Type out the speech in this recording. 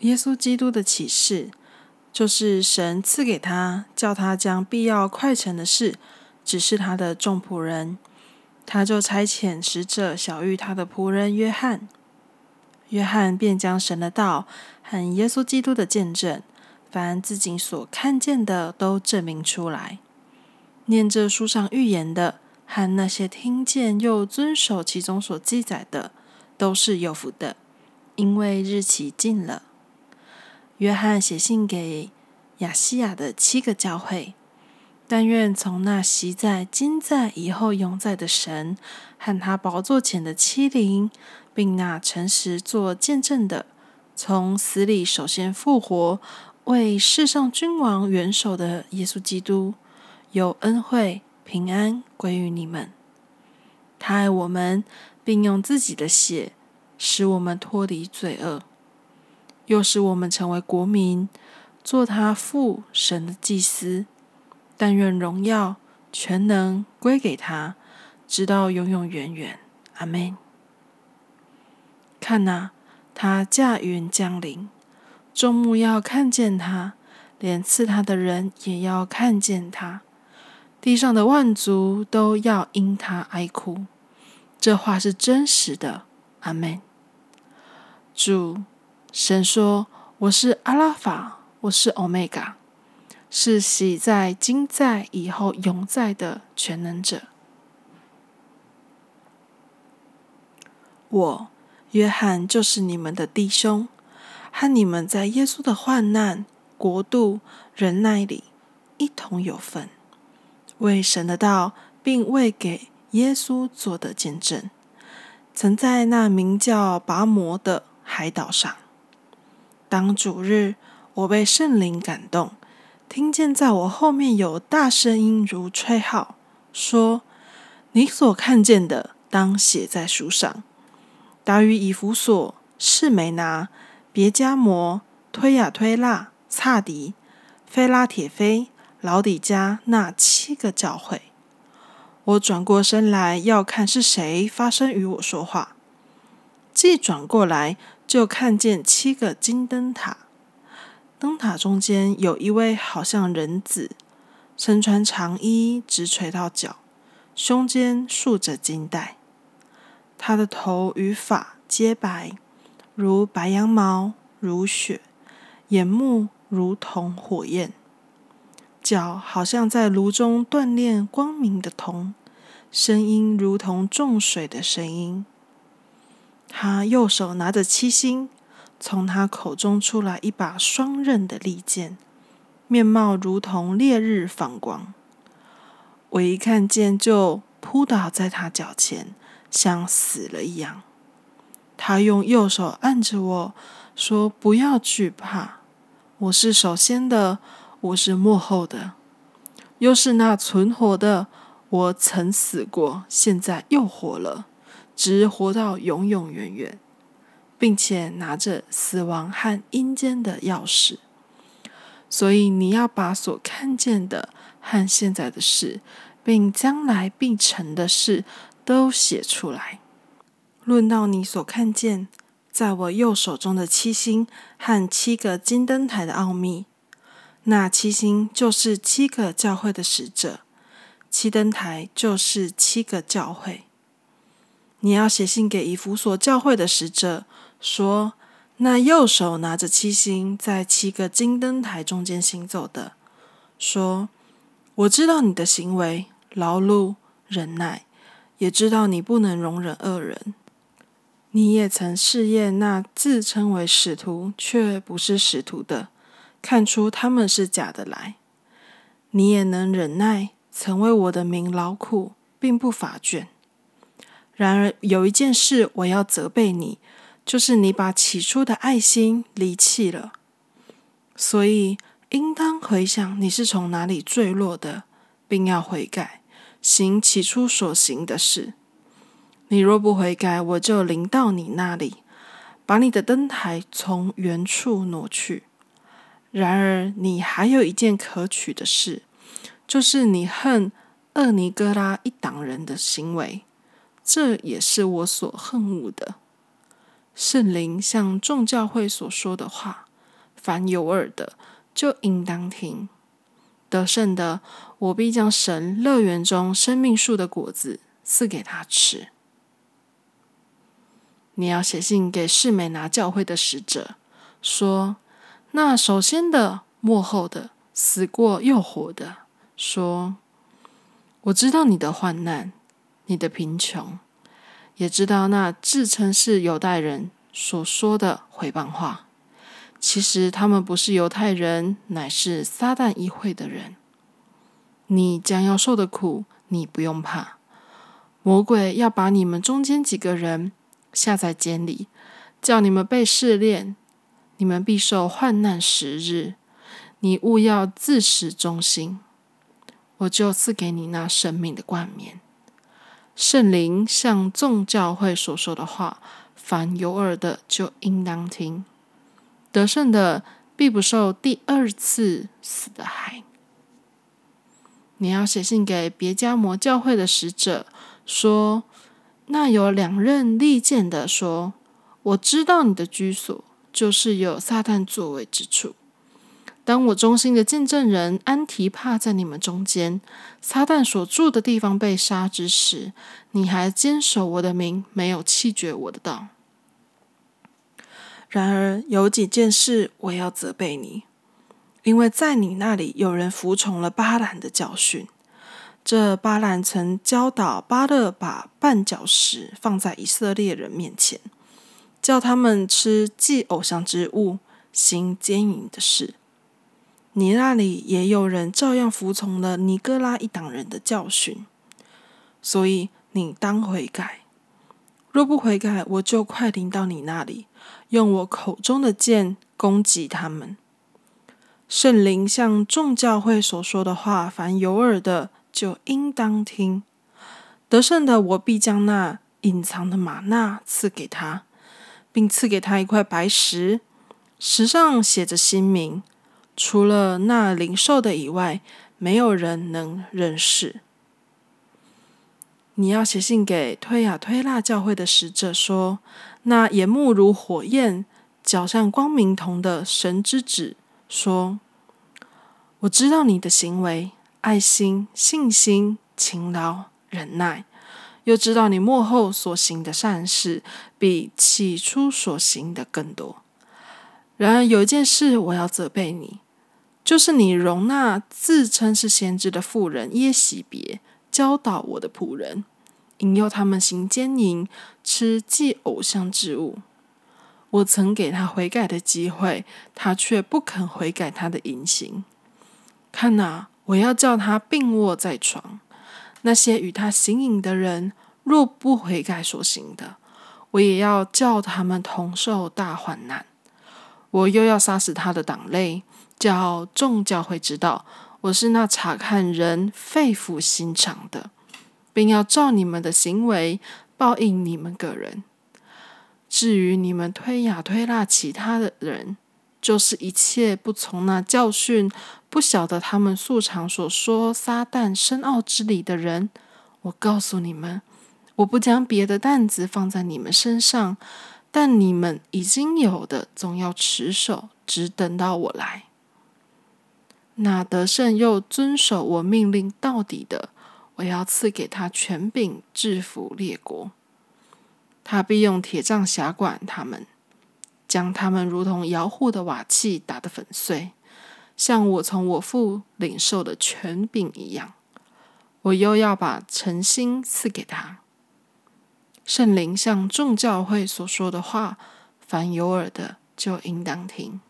耶稣基督的启示，就是神赐给他，叫他将必要快成的事指示他的众仆人。他就差遣使者小谕他的仆人约翰，约翰便将神的道和耶稣基督的见证，凡自己所看见的，都证明出来。念这书上预言的，和那些听见又遵守其中所记载的，都是有福的，因为日期近了。约翰写信给亚西亚的七个教会。但愿从那习在、今在、以后永在的神，和他宝座前的欺凌，并那诚实做见证的，从死里首先复活、为世上君王元首的耶稣基督，有恩惠、平安归于你们。他爱我们，并用自己的血使我们脱离罪恶，又使我们成为国民，做他父神的祭司。但愿荣耀全能归给他，直到永永远远。阿门。看哪，他驾云降临，众目要看见他，连刺他的人也要看见他，地上的万族都要因他哀哭。这话是真实的。阿门。主神说：“我是阿拉法，我是欧米伽。”是喜在、今在、以后永在的全能者。我约翰就是你们的弟兄，和你们在耶稣的患难、国度、忍耐里一同有份，为神的道，并为给耶稣做的见证。曾在那名叫拔摩的海岛上，当主日，我被圣灵感动。听见在我后面有大声音如吹号，说：“你所看见的，当写在书上。”达于以弗所、士美拿、别加摩、推亚推拉、萨迪、菲拉铁菲、老底加那七个教会。我转过身来要看是谁发声与我说话。既转过来，就看见七个金灯塔。灯塔中间有一位好像人子，身穿长衣，直垂到脚，胸间束着金带。他的头与发皆白，如白羊毛，如雪；眼目如同火焰，脚好像在炉中锻炼光明的铜，声音如同重水的声音。他右手拿着七星。从他口中出来一把双刃的利剑，面貌如同烈日放光。我一看见就扑倒在他脚前，像死了一样。他用右手按着我说：“不要惧怕，我是首先的，我是幕后的，又是那存活的。我曾死过，现在又活了，直活到永永远远。”并且拿着死亡和阴间的钥匙，所以你要把所看见的和现在的事，并将来必成的事都写出来。论到你所看见在我右手中的七星和七个金灯台的奥秘，那七星就是七个教会的使者，七灯台就是七个教会。你要写信给以弗所教会的使者。说：“那右手拿着七星，在七个金灯台中间行走的，说：我知道你的行为，劳碌忍耐，也知道你不能容忍恶人。你也曾试验那自称为使徒却不是使徒的，看出他们是假的来。你也能忍耐，曾为我的名劳苦，并不乏倦。然而有一件事，我要责备你。”就是你把起初的爱心离弃了，所以应当回想你是从哪里坠落的，并要悔改，行起初所行的事。你若不悔改，我就临到你那里，把你的灯台从原处挪去。然而你还有一件可取的事，就是你恨厄尼哥拉一党人的行为，这也是我所恨恶的。圣灵像众教会所说的话，凡有耳的就应当听。得胜的，我必将神乐园中生命树的果子赐给他吃。你要写信给士美拿教会的使者，说：那首先的、幕后的、死过又活的，说：我知道你的患难，你的贫穷，也知道那自称是犹太人所说的毁谤话。其实他们不是犹太人，乃是撒旦议会的人。你将要受的苦，你不用怕。魔鬼要把你们中间几个人下在监里，叫你们被试炼，你们必受患难十日。你勿要自始忠心，我就赐给你那生命的冠冕。圣灵向众教会所说的话，凡有耳的就应当听。得胜的必不受第二次死的害。你要写信给别加摩教会的使者，说：那有两刃利剑的说，我知道你的居所就是有撒旦作为之处。当我忠心的见证人安提帕在你们中间，撒旦所住的地方被杀之时，你还坚守我的名，没有弃绝我的道。然而有几件事我要责备你，因为在你那里有人服从了巴兰的教训。这巴兰曾教导巴勒把绊脚石放在以色列人面前，叫他们吃祭偶像之物、行奸淫的事。你那里也有人照样服从了尼哥拉一党人的教训，所以你当悔改。若不悔改，我就快临到你那里。用我口中的剑攻击他们。圣灵向众教会所说的话，凡有耳的就应当听。得胜的，我必将那隐藏的玛纳赐给他，并赐给他一块白石，石上写着新名，除了那灵兽的以外，没有人能认识。你要写信给推雅推拉教会的使者说：“那眼目如火焰、脚像光明铜的神之子说：我知道你的行为、爱心、信心、勤劳、忍耐，又知道你幕后所行的善事比起初所行的更多。然而有一件事我要责备你，就是你容纳自称是先知的妇人耶喜别。”教导我的仆人，引诱他们行奸淫，吃祭偶像之物。我曾给他悔改的机会，他却不肯悔改他的淫行。看哪，我要叫他病卧在床。那些与他行淫的人，若不悔改所行的，我也要叫他们同受大患难。我又要杀死他的党类，叫众教会知道。我是那查看人肺腑心肠的，并要照你们的行为报应你们个人。至于你们推雅推拉其他的人，就是一切不从那教训、不晓得他们素常所说撒旦深奥之理的人，我告诉你们，我不将别的担子放在你们身上，但你们已经有的，总要持守，只等到我来。那得胜又遵守我命令到底的，我要赐给他权柄，制服列国。他必用铁杖辖管他们，将他们如同摇户的瓦器打得粉碎，像我从我父领受的权柄一样。我又要把诚心赐给他。圣灵像众教会所说的话，凡有耳的就应当听。